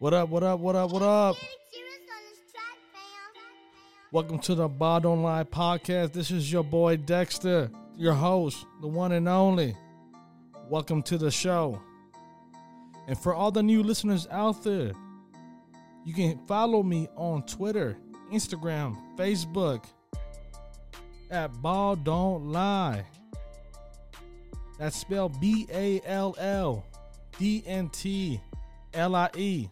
What up, what up, what up, what up? Welcome to the Ball Don't Lie Podcast. This is your boy Dexter, your host, the one and only. Welcome to the show. And for all the new listeners out there, you can follow me on Twitter, Instagram, Facebook at Ball Don't Lie. That's spelled B A L L D N T L I E.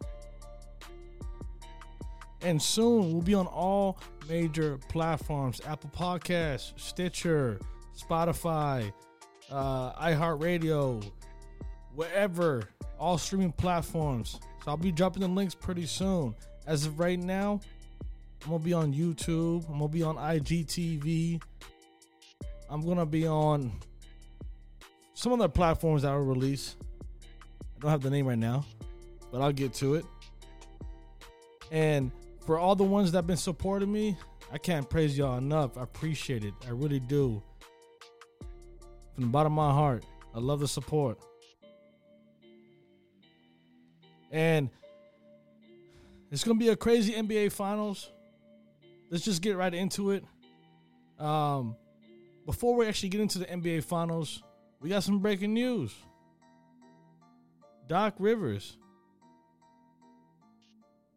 And soon we'll be on all major platforms Apple Podcasts, Stitcher, Spotify, uh, iHeartRadio, wherever, all streaming platforms. So I'll be dropping the links pretty soon. As of right now, I'm gonna be on YouTube. I'm gonna be on IGTV. I'm gonna be on some other platforms that will release. I don't have the name right now, but I'll get to it. And for all the ones that have been supporting me, I can't praise y'all enough. I appreciate it. I really do. From the bottom of my heart, I love the support. And it's going to be a crazy NBA Finals. Let's just get right into it. Um, before we actually get into the NBA Finals, we got some breaking news. Doc Rivers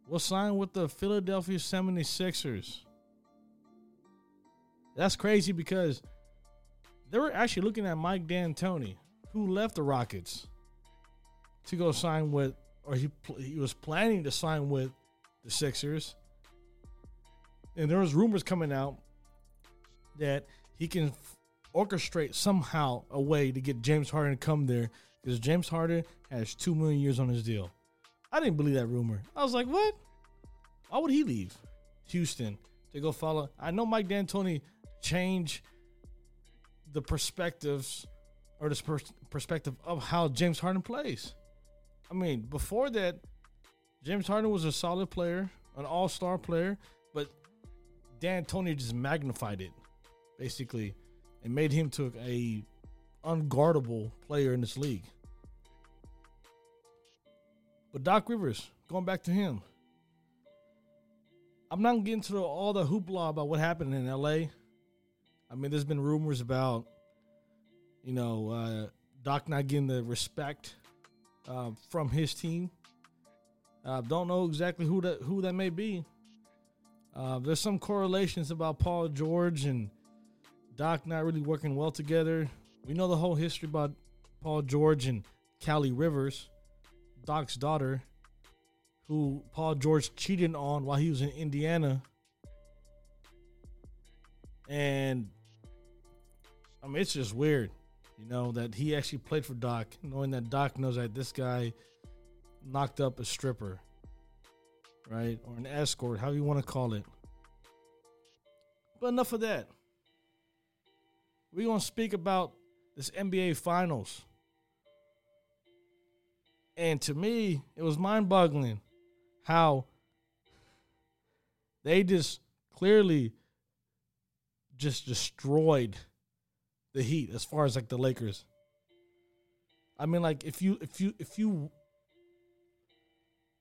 will sign with the Philadelphia 76ers. That's crazy because they were actually looking at Mike D'Antoni, who left the Rockets, to go sign with, or he he was planning to sign with the Sixers. And there was rumors coming out that he can orchestrate somehow a way to get James Harden to come there because James Harden has two million years on his deal. I didn't believe that rumor. I was like, what? Why would he leave Houston to go follow? I know Mike D'Antoni changed the perspectives or the pers- perspective of how James Harden plays. I mean, before that, James Harden was a solid player, an all-star player, but D'Antoni just magnified it, basically, and made him to a unguardable player in this league. But Doc Rivers, going back to him, I'm not getting to all the hoopla about what happened in LA. I mean, there's been rumors about, you know, uh, Doc not getting the respect uh, from his team. Uh, don't know exactly who that who that may be. Uh, there's some correlations about Paul George and Doc not really working well together. We know the whole history about Paul George and Callie Rivers, Doc's daughter, who Paul George cheated on while he was in Indiana. And I mean, it's just weird, you know, that he actually played for Doc, knowing that Doc knows that this guy knocked up a stripper, right? Or an escort, however you want to call it. But enough of that. We're going to speak about this NBA Finals. And to me, it was mind boggling how they just clearly just destroyed the Heat as far as like the Lakers. I mean, like if you if you if you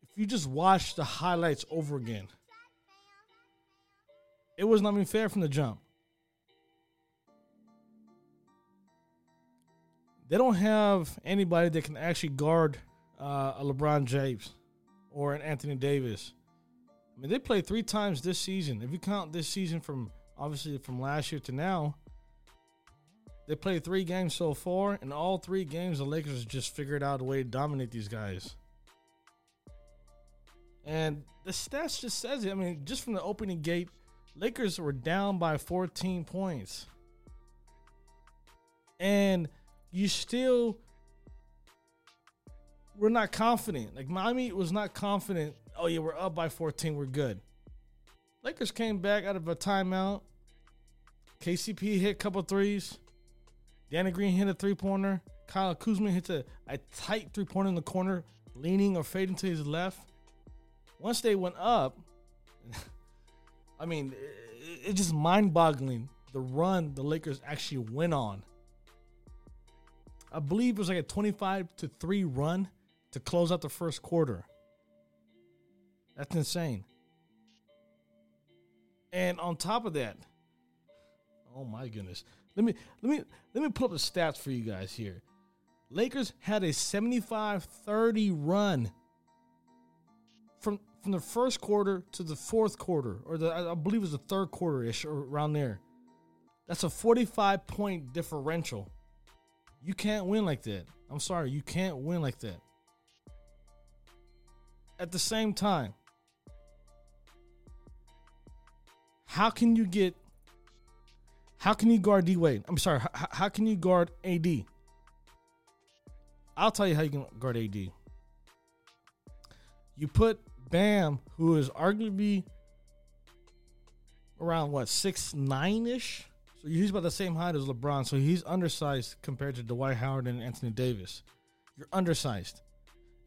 if you just watch the highlights over again, it was not even fair from the jump. They don't have anybody that can actually guard uh, a LeBron James or an Anthony Davis. I mean, they played three times this season. If you count this season from obviously from last year to now, they played three games so far, and all three games the Lakers just figured out a way to dominate these guys. And the stats just says it. I mean, just from the opening gate, Lakers were down by 14 points. And you still we're not confident. Like Miami was not confident. Oh yeah, we're up by 14. We're good. Lakers came back out of a timeout. KCP hit a couple threes. Danny Green hit a three pointer. Kyle Kuzma hits a, a tight three pointer in the corner, leaning or fading to his left. Once they went up, I mean, it's it just mind boggling the run the Lakers actually went on. I believe it was like a 25 to 3 run to close out the first quarter. That's insane. And on top of that, oh my goodness. Let me let me let me pull up the stats for you guys here. Lakers had a 75-30 run from from the first quarter to the fourth quarter, or the I believe it was the third quarter ish or around there. That's a 45 point differential. You can't win like that. I'm sorry, you can't win like that. At the same time, how can you get how can you guard D Wade? I'm sorry, how, how can you guard AD? I'll tell you how you can guard AD. You put Bam, who is arguably around what six nine ish, so he's about the same height as LeBron. So he's undersized compared to Dwight Howard and Anthony Davis. You're undersized.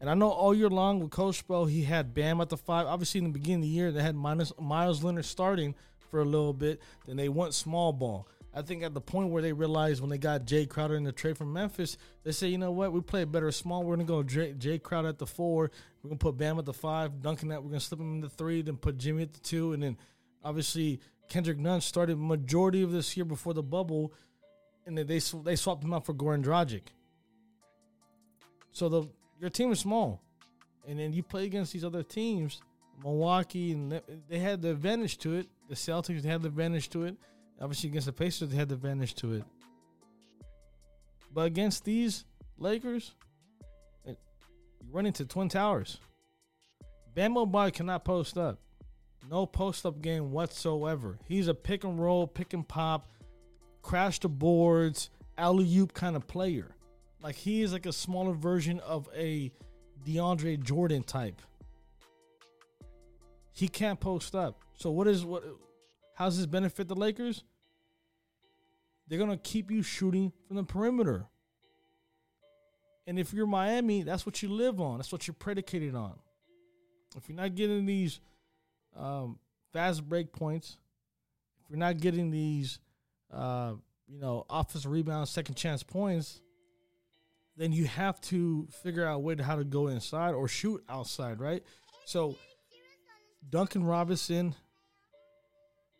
And I know all year long with Coach Spo, he had Bam at the five. Obviously, in the beginning of the year, they had minus Meyers Leonard starting for a little bit. Then they went small ball. I think at the point where they realized when they got Jae Crowder in the trade from Memphis, they say, you know what, we play better small. We're gonna go Jay, Jae Crowder at the four. We're gonna put Bam at the five, Duncan that we're gonna slip him in the three, then put Jimmy at the two, and then obviously Kendrick Nunn started majority of this year before the bubble, and then they they swapped him out for Goran Dragic. So the your team is small, and then you play against these other teams, Milwaukee, and they had the advantage to it. The Celtics had the advantage to it. Obviously, against the Pacers, they had the advantage to it. But against these Lakers, you run into Twin Towers. Bam Adebayo cannot post up. No post up game whatsoever. He's a pick and roll, pick and pop, crash the boards, alley oop kind of player. Like he is like a smaller version of a DeAndre Jordan type. He can't post up. So what is what how's this benefit the Lakers? They're gonna keep you shooting from the perimeter. And if you're Miami, that's what you live on. That's what you're predicated on. If you're not getting these um, fast break points, if you're not getting these, uh, you know, office rebound, second chance points, then you have to figure out to how to go inside or shoot outside, right? So Duncan Robinson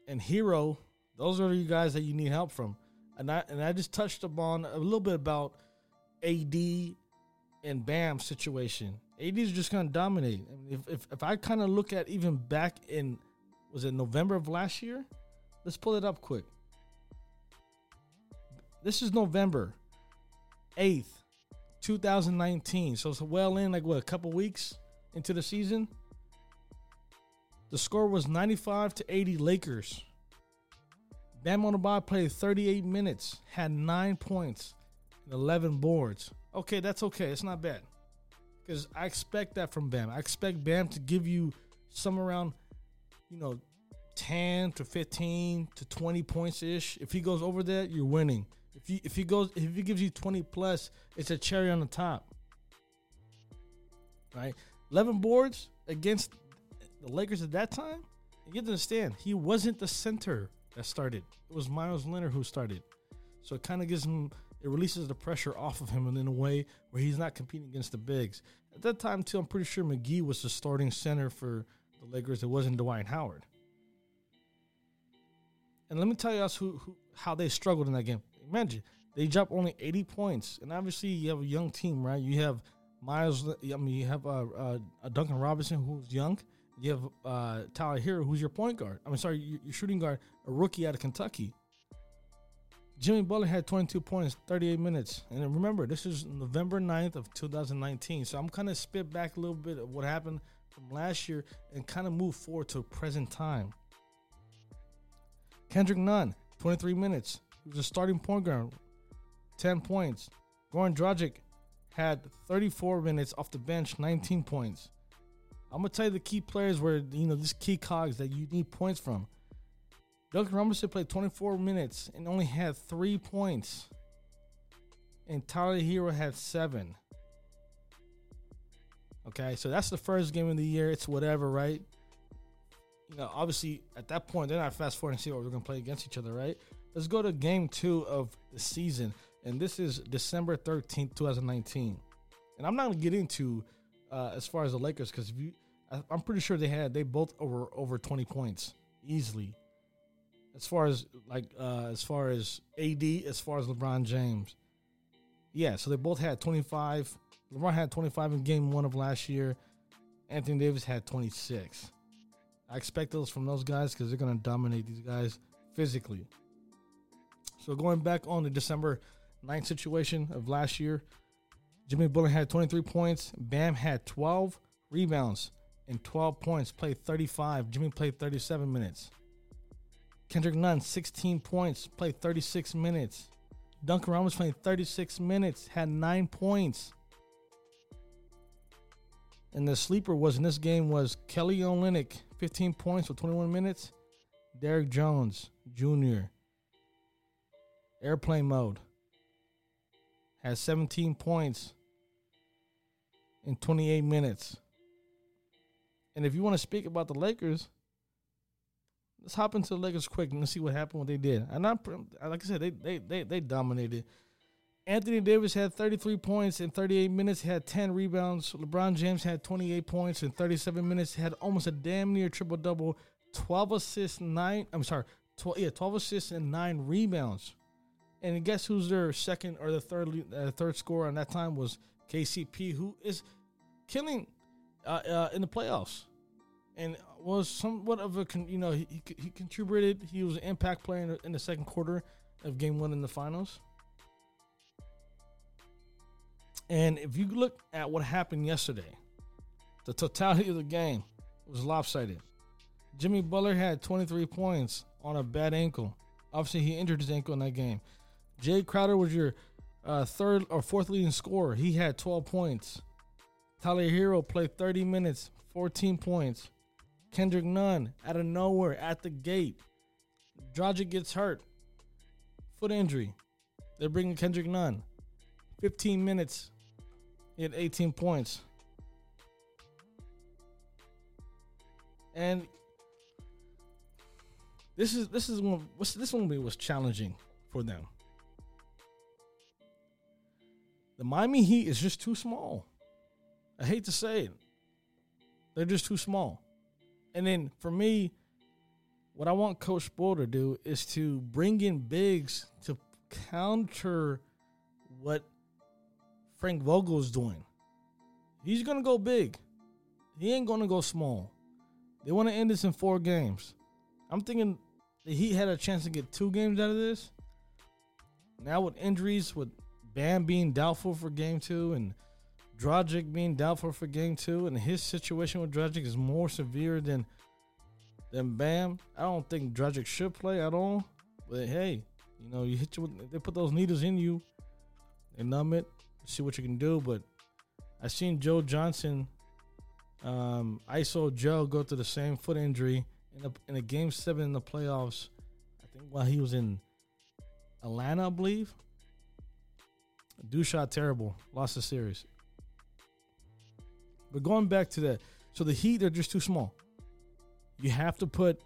and Herro, those are you guys that you need help from. And I and I just touched upon a little bit about AD and Bam situation. AD is just to dominate. If, if, if I kind of look at even back in, was it November of last year? Let's pull it up quick. This is November 8th, 2019. So it's well in, like, what, a couple weeks into the season? The score was 95 to 80 Lakers. Bam Adebayo played 38 minutes, had nine points, and 11 boards. Okay, that's okay. It's not bad because I expect that from Bam. I expect Bam to give you some around, you know, 10 to 15 to 20 points ish. If he goes over that, you're winning. If he if he goes if he gives you 20 plus, it's a cherry on the top. Right? 11 boards against the Lakers at that time. You have to understand, he wasn't the center that started. It was Meyers Leonard who started. So it kind of gives him it releases the pressure off of him in a way where he's not competing against the bigs. At that time, too, I'm pretty sure McGee was the starting center for the Lakers. It wasn't Dwight Howard. And let me tell you us who, who how they struggled in that game. Imagine they dropped only 80 points, and obviously you have a young team, right? You have Meyers. I mean, you have uh, uh, Duncan Robinson who's young. You have uh, Tyler Herro who's your point guard. I mean, sorry, your, your shooting guard, a rookie out of Kentucky. Jimmy Butler had 22 points, 38 minutes. And remember, this is November 9th of 2019. So I'm kind of spit back a little bit of what happened from last year and kind of move forward to present time. Kendrick Nunn, 23 minutes. He was a starting point guard, 10 points. Goran Dragic had 34 minutes off the bench, 19 points. I'm gonna tell you the key players where you know these key cogs that you need points from. Duncan Robinson played 24 minutes and only had three points. And Tyler Herro had seven. Okay, so that's the first game of the year. It's whatever, right? You know, obviously at that point they're not fast forward and see what we're gonna play against each other, right? Let's go to game two of the season, and this is December 13th, 2019. And I'm not gonna get into uh, as far as the Lakers because if you I, I'm pretty sure they had they both over over 20 points easily. As far as like uh, as far as AD, as far as LeBron James, yeah. So they both had 25. LeBron had 25 in Game One of last year. Anthony Davis had 26. I expect those from those guys because they're to dominate these guys physically. So going back on the December 9th situation of last year, Jimmy Butler had 23 points. Bam had 12 rebounds and 12 points. Played 35. Jimmy played 37 minutes. Kendrick Nunn 16 points. Played 36 minutes. Duncan Robinson played 36 minutes. Had nine points. And the sleeper was in this game was Kelly Olynyk, 15 points for 21 minutes. Derrick Jones Jr. Airplane mode has 17 points in 28 minutes. And if you want to speak about the Lakers, let's hop into the Lakers quick and see what happened. What they did, and I'm like I said, they they they, they dominated. Anthony Davis had 33 points in 38 minutes, had 10 rebounds. LeBron James had 28 points in 37 minutes, had almost a damn near triple double, 12 assists, nine. I'm sorry, 12 yeah, 12 assists and nine rebounds. And guess who's their second or the third uh, third scorer on that time was KCP, who is killing uh, uh, in the playoffs, and was somewhat of a you know he, he contributed. He was an impact player in the, in the second quarter of Game One in the finals. And if you look at what happened yesterday, the totality of the game was lopsided. Jimmy Butler had 23 points on a bad ankle. Obviously, he injured his ankle in that game. Jae Crowder was your uh, third or fourth leading scorer. He had 12 points. Tyler Herro played 30 minutes, 14 points. Kendrick Nunn out of nowhere at the gate. Dragic gets hurt. Foot injury. They're bringing Kendrick Nunn. 15 minutes. He had 18 points. And this is this is one this one was challenging for them. The Miami Heat is just too small. I hate to say it. They're just too small. And then for me, what I want Coach Sproul to do is to bring in bigs to counter what Frank Vogel is doing. He's gonna go big. He ain't gonna go small. They want to end this in four games. I'm thinking that he had a chance to get two games out of this. Now with injuries, with Bam being doubtful for game two and Dragic being doubtful for game two, and his situation with Dragic is more severe than than Bam. I don't think Dragic should play at all. But hey, you know, you hit you with, they put those needles in you, they numb it, see what you can do. But I seen Joe Johnson, um, ISO Joe go through the same foot injury in a, in a game seven in the playoffs. I think while he was in Atlanta, I believe. Do shot terrible, lost the series. But going back to that, so the Heat are just too small. You have to put,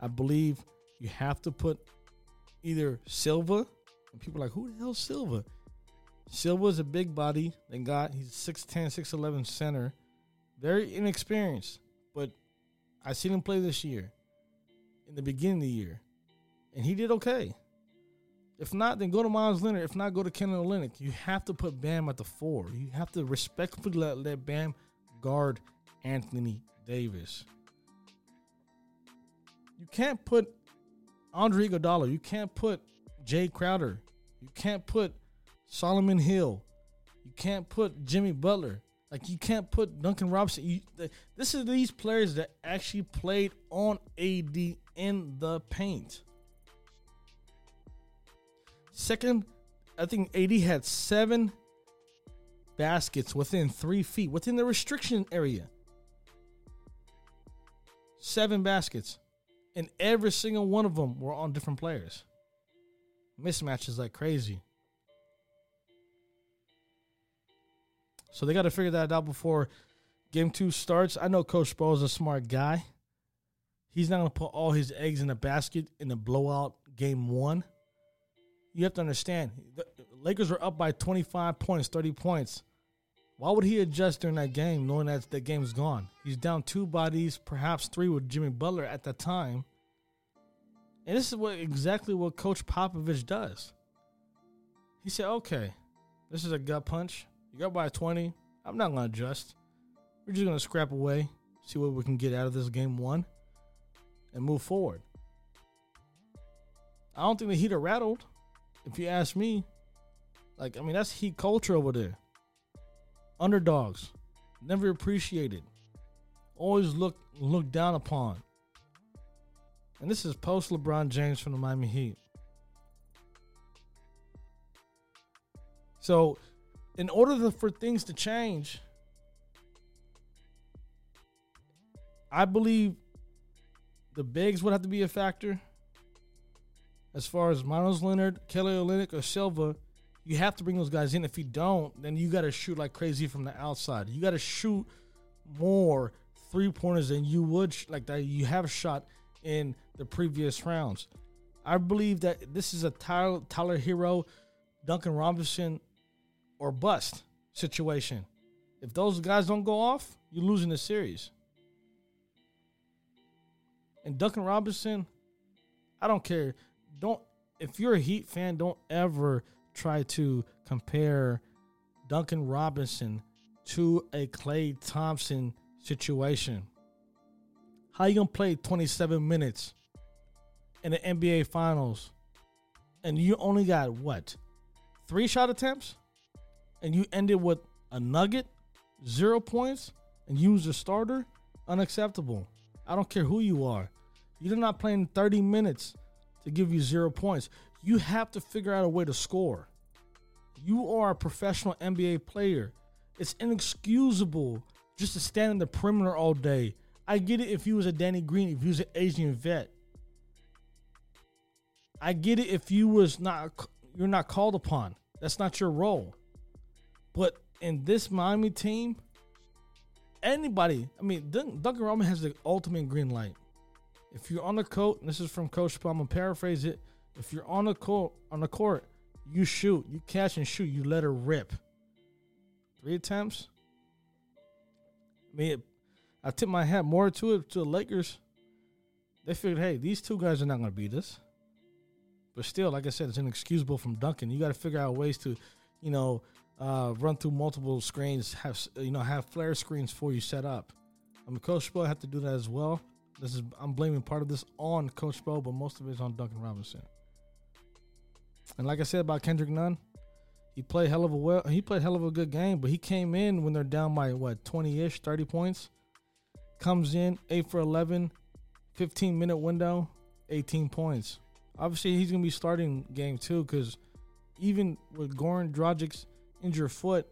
I believe, you have to put either Silva, and people are like, who the hell Silva? Silva is a big body they got. He's 6'10, 6'11 center. Very inexperienced, but I seen him play this year, in the beginning of the year, and he did okay. If not, then go to Meyers Leonard. If not, go to Kenan Olynyk. You have to put Bam at the four. You have to respectfully let, let Bam guard Anthony Davis. You can't put Andre Iguodala. You can't put Jay Crowder. You can't put Solomon Hill. You can't put Jimmy Butler. Like you can't put Duncan Robinson. You, the, this is these players that actually played on AD in the paint. Second, I think AD had seven baskets within three feet, within the restriction area. Seven baskets. And every single one of them were on different players. Mismatches like crazy. So they got to figure that out before game two starts. I know Coach Sproul is a smart guy. He's not going to put all his eggs in a basket in the blowout game one. You have to understand, the Lakers were up by 25 points, 30 points Why would he adjust during that game, knowing that the game's gone? He's down two bodies, perhaps three with Jimmy Butler at the time. And this is what exactly what Coach Popovich does. He said, "Okay, this is a gut punch. You got by 20. I'm not going to adjust. We're just going to scrap away, see what we can get out of this game one, and move forward." I don't think the Heat are rattled. If you ask me, like I mean, that's Heat culture over there. Underdogs, never appreciated, always looked looked down upon. And this is post LeBron James from the Miami Heat. So, in order for things to change, I believe the bigs would have to be a factor. As far as Meyers Leonard, Kelly Olynyk, or Silva, you have to bring those guys in. If you don't, then you got to shoot like crazy from the outside. You got to shoot more three pointers than you would like that you have shot in the previous rounds. I believe that this is a Tyler, Tyler Herro, Duncan Robinson, or bust situation. If those guys don't go off, you're losing the series. And Duncan Robinson, I don't care. Don't if you're a Heat fan, don't ever try to compare Duncan Robinson to a Klay Thompson situation. How you gonna play 27 minutes in the NBA Finals, and you only got what three shot attempts, and you ended with a nugget, zero points, and you was a starter? Unacceptable. I don't care who you are. You're not playing 30 minutes to give you zero points. You have to figure out a way to score. You are a professional NBA player. It's inexcusable just to stand in the perimeter all day I get it if you was a Danny Green, if you was an Asian vet. I get it if you was not you're not called upon. That's not your role. But in this Miami team, anybody, I mean, Duncan Robinson has the ultimate green light. If you're on the court, this is from Coach Paul, I'm gonna paraphrase it. If you're on the court, on the court, you shoot, you catch and shoot, you let her rip. Three attempts. I mean, I tip my hat more to it to the Lakers. They figured, hey, these two guys are not to beat us. But still, like I said, it's inexcusable from Duncan. You got to figure out ways to, you know, uh, run through multiple screens, have you know, have flare screens for you set up. I mean, Coach Spo had to do that as well. This is I'm blaming part of this on Coach Spo, but most of it is on Duncan Robinson. And like I said about Kendrick Nunn, he played hell of a well. He played hell of a good game, but he came in when they're down by what twenty ish, thirty points comes in 8 for 11, 15 minute window, 18 points. Obviously, he's to be starting game two because even with Goran Dragic's injured foot,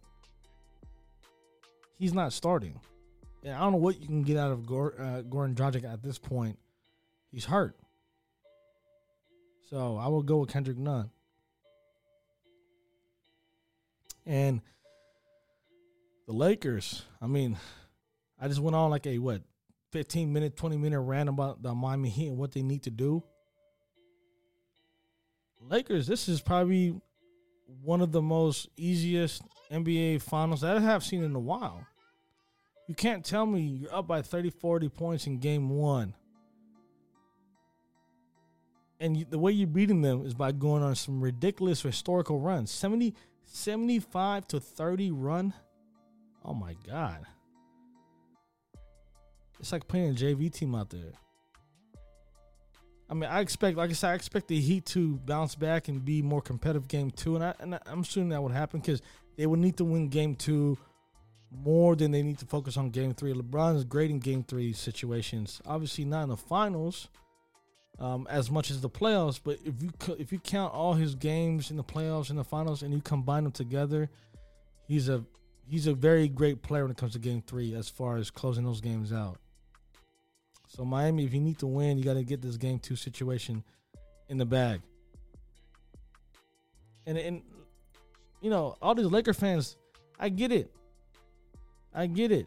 he's not starting. I don't know what you can get out of Gor, uh, Goran Dragic at this point. He's hurt. So I will go with Kendrick Nunn. And the Lakers, I mean, I just went on like a what, 15 minute, 20 minute rant about the Miami Heat and what they need to do. Lakers, this is probably one of the most easiest NBA finals that I have seen in a while. You can't tell me you're up by 30, 40 points in game one. And you, the way you're beating them is by going on some ridiculous historical runs 70, 75 to 30 run. Oh my God. It's like playing a JV team out there. I mean, I expect, like I said, I expect the Heat to bounce back and be more competitive game two, and I and I'm assuming that would happen because they would need to win game two more than they need to focus on game three. LeBron is great in game three situations. Obviously, not in the finals um, as much as the playoffs, but if you if you count all his games in the playoffs and the finals and you combine them together, he's a he's a very great player when it comes to game three as far as closing those games out. So Miami, if you need to win, you got to get this game two situation in the bag. And and you know all these Laker fans, I get it. I get it.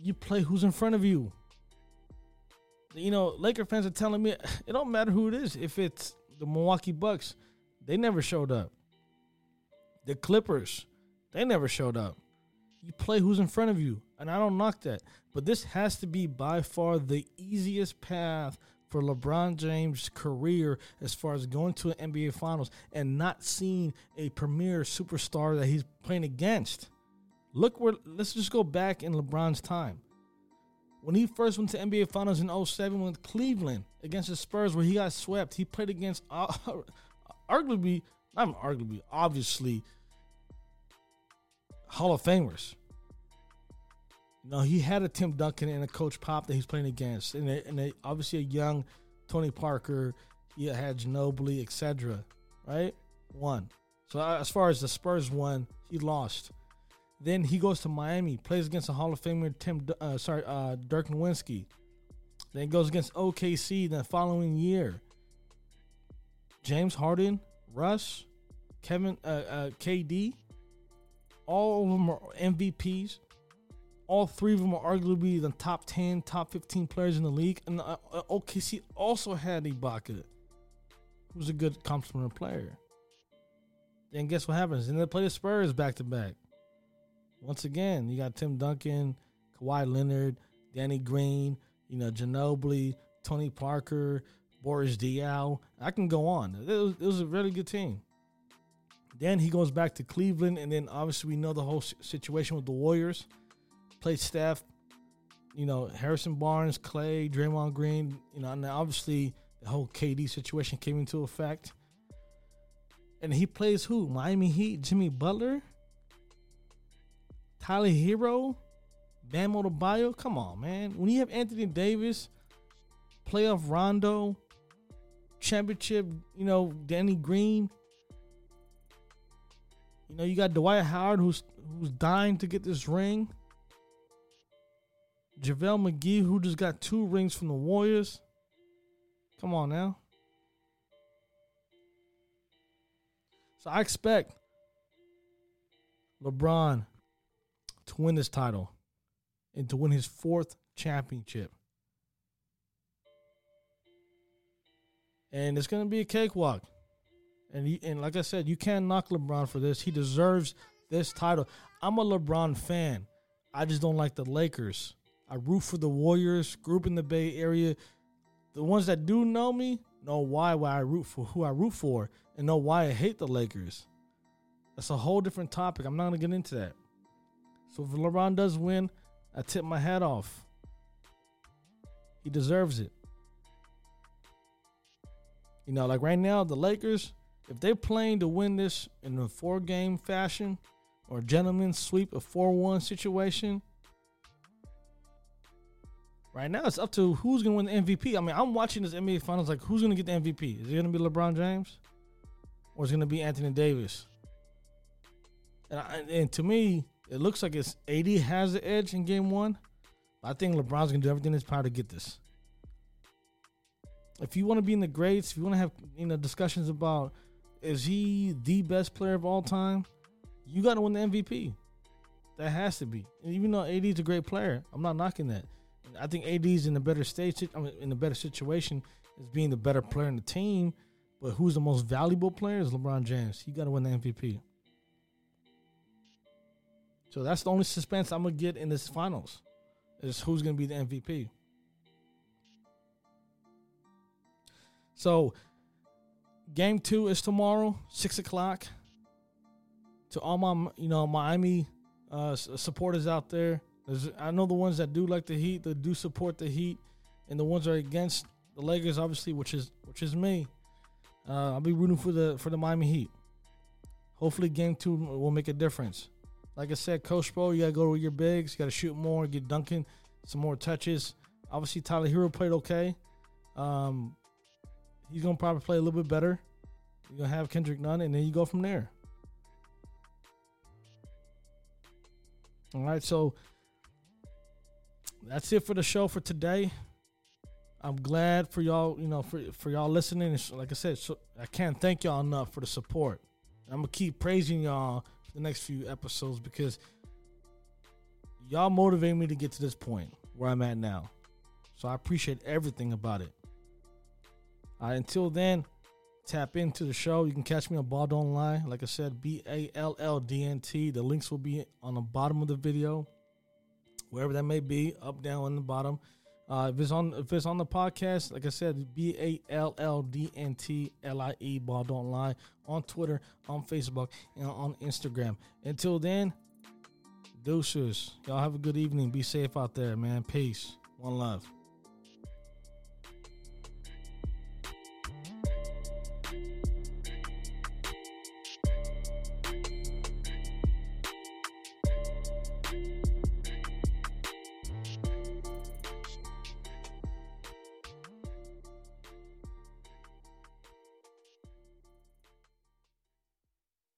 You play who's in front of you. You know, Laker fans are telling me it don't matter who it is. If it's the Milwaukee Bucks, they never showed up. The Clippers, they never showed up. You play who's in front of you, and I don't knock that. But this has to be by far the easiest path for LeBron James' career as far as going to an NBA Finals and not seeing a premier superstar that he's playing against. Look where let's just go back in LeBron's time. When he first went to NBA Finals in 07 with Cleveland against the Spurs where he got swept, he played against uh, arguably, not arguably, obviously Hall of Famers. Know, he had a Tim Duncan and a Coach Pop that he's playing against, and, a, and a, obviously a young Tony Parker. He had Ginobili, etc. Right, one. So as far as the Spurs won, he lost. Then he goes to Miami, plays against the Hall of Famer Tim, uh, sorry, uh, Dirk Nowitzki. Then goes against OKC the following year. James Harden, Russ, Kevin, uh, uh, KD, all of them are MVPs. All three of them are arguably the top 10, top 15 players in the league. And uh, uh OKC also had Ibaka, who's a good complementary player. Then guess what happens? And they play the Spurs back to back. Once again, you got Tim Duncan, Kawhi Leonard, Danny Green, you know, Ginobili, Tony Parker, Boris Diaw. I can go on. It was, it was a really good team. Then he goes back to Cleveland, and then obviously we know the whole situation with the Warriors. Played Steph, you know, Harrison Barnes, Klay, Draymond Green, you know, and obviously the whole KD situation came into effect. And he plays who? Miami Heat, Jimmy Butler, Tyler Herro, Bam Adebayo. Come on, man. When you have Anthony Davis, playoff Rondo, championship, you know, Danny Green, you know, you got Dwight Howard who's who's dying to get this ring. JaVale McGee, who just got two rings from the Warriors. Come on now. So I expect LeBron to win this title and to win his fourth championship. And it's going to be a cakewalk. And he, and like I said, you can't knock LeBron for this. He deserves this title. I'm a LeBron fan. I just don't like the Lakers. I root for the Warriors, group in the Bay Area. The ones that do know me know why why I root for who I root for and know why I hate the Lakers. That's a whole different topic. I'm not gonna get into that. So if LeBron does win, I tip my hat off. He deserves it. You know, like right now, the Lakers, if they're playing to win this in a four game fashion or gentleman's sweep, a 4 1 situation, right now it's up to who's going to win the MVP. I mean, I'm watching this NBA Finals like, who's going to get the MVP? Is it going to be LeBron James or is it going to be Anthony Davis? And, I, and to me, it looks like it's AD has the edge in game one. I think LeBron's to do everything in his power to get this. If you want to be in the greats, if you want to have you know discussions about is he the best player of all time? You got to win the MVP. That has to be. And even though AD is a great player, I'm not knocking that. I think AD is in a better state, I mean, in a better situation as being the better player in the team. But who's the most valuable player is LeBron James. He got to win the MVP. So that's the only suspense I'm gonna get in this finals is who's gonna be the MVP. So Game two is tomorrow, six o'clock. To all my, you know, Miami uh, supporters out there, I know the ones that do like the Heat, that do support the Heat, and the ones that are against the Lakers, obviously, which is which is me. Uh, I'll be rooting for the for the Miami Heat. Hopefully, game two will make a difference. Like I said, Coach Spo, you gotta go with your bigs. You gotta shoot more, get Duncan, some more touches. Obviously, Tyler Herro played okay. Um, he's gonna probably play a little bit better. You're gonna have Kendrick Nunn, and then you go from there. All right, so that's it for the show for today. I'm glad for y'all, you know, for for y'all listening. Like I said, so I can't thank y'all enough for the support. I'm gonna keep praising y'all the next few episodes because y'all motivate me to get to this point where I'm at now. So I appreciate everything about it. Until then, tap into the show. You can catch me on Ball Don't Lie. Like I said, B A L L D N T. The links will be on the bottom of the video, wherever that may be, up, down, in the bottom. Uh, if it's on if it's on the podcast, like I said, B A L L D N T L I E Ball Don't Lie on Twitter, on Facebook, and on Instagram. Until then, deuces. Y'all have a good evening. Be safe out there, man. Peace. One love.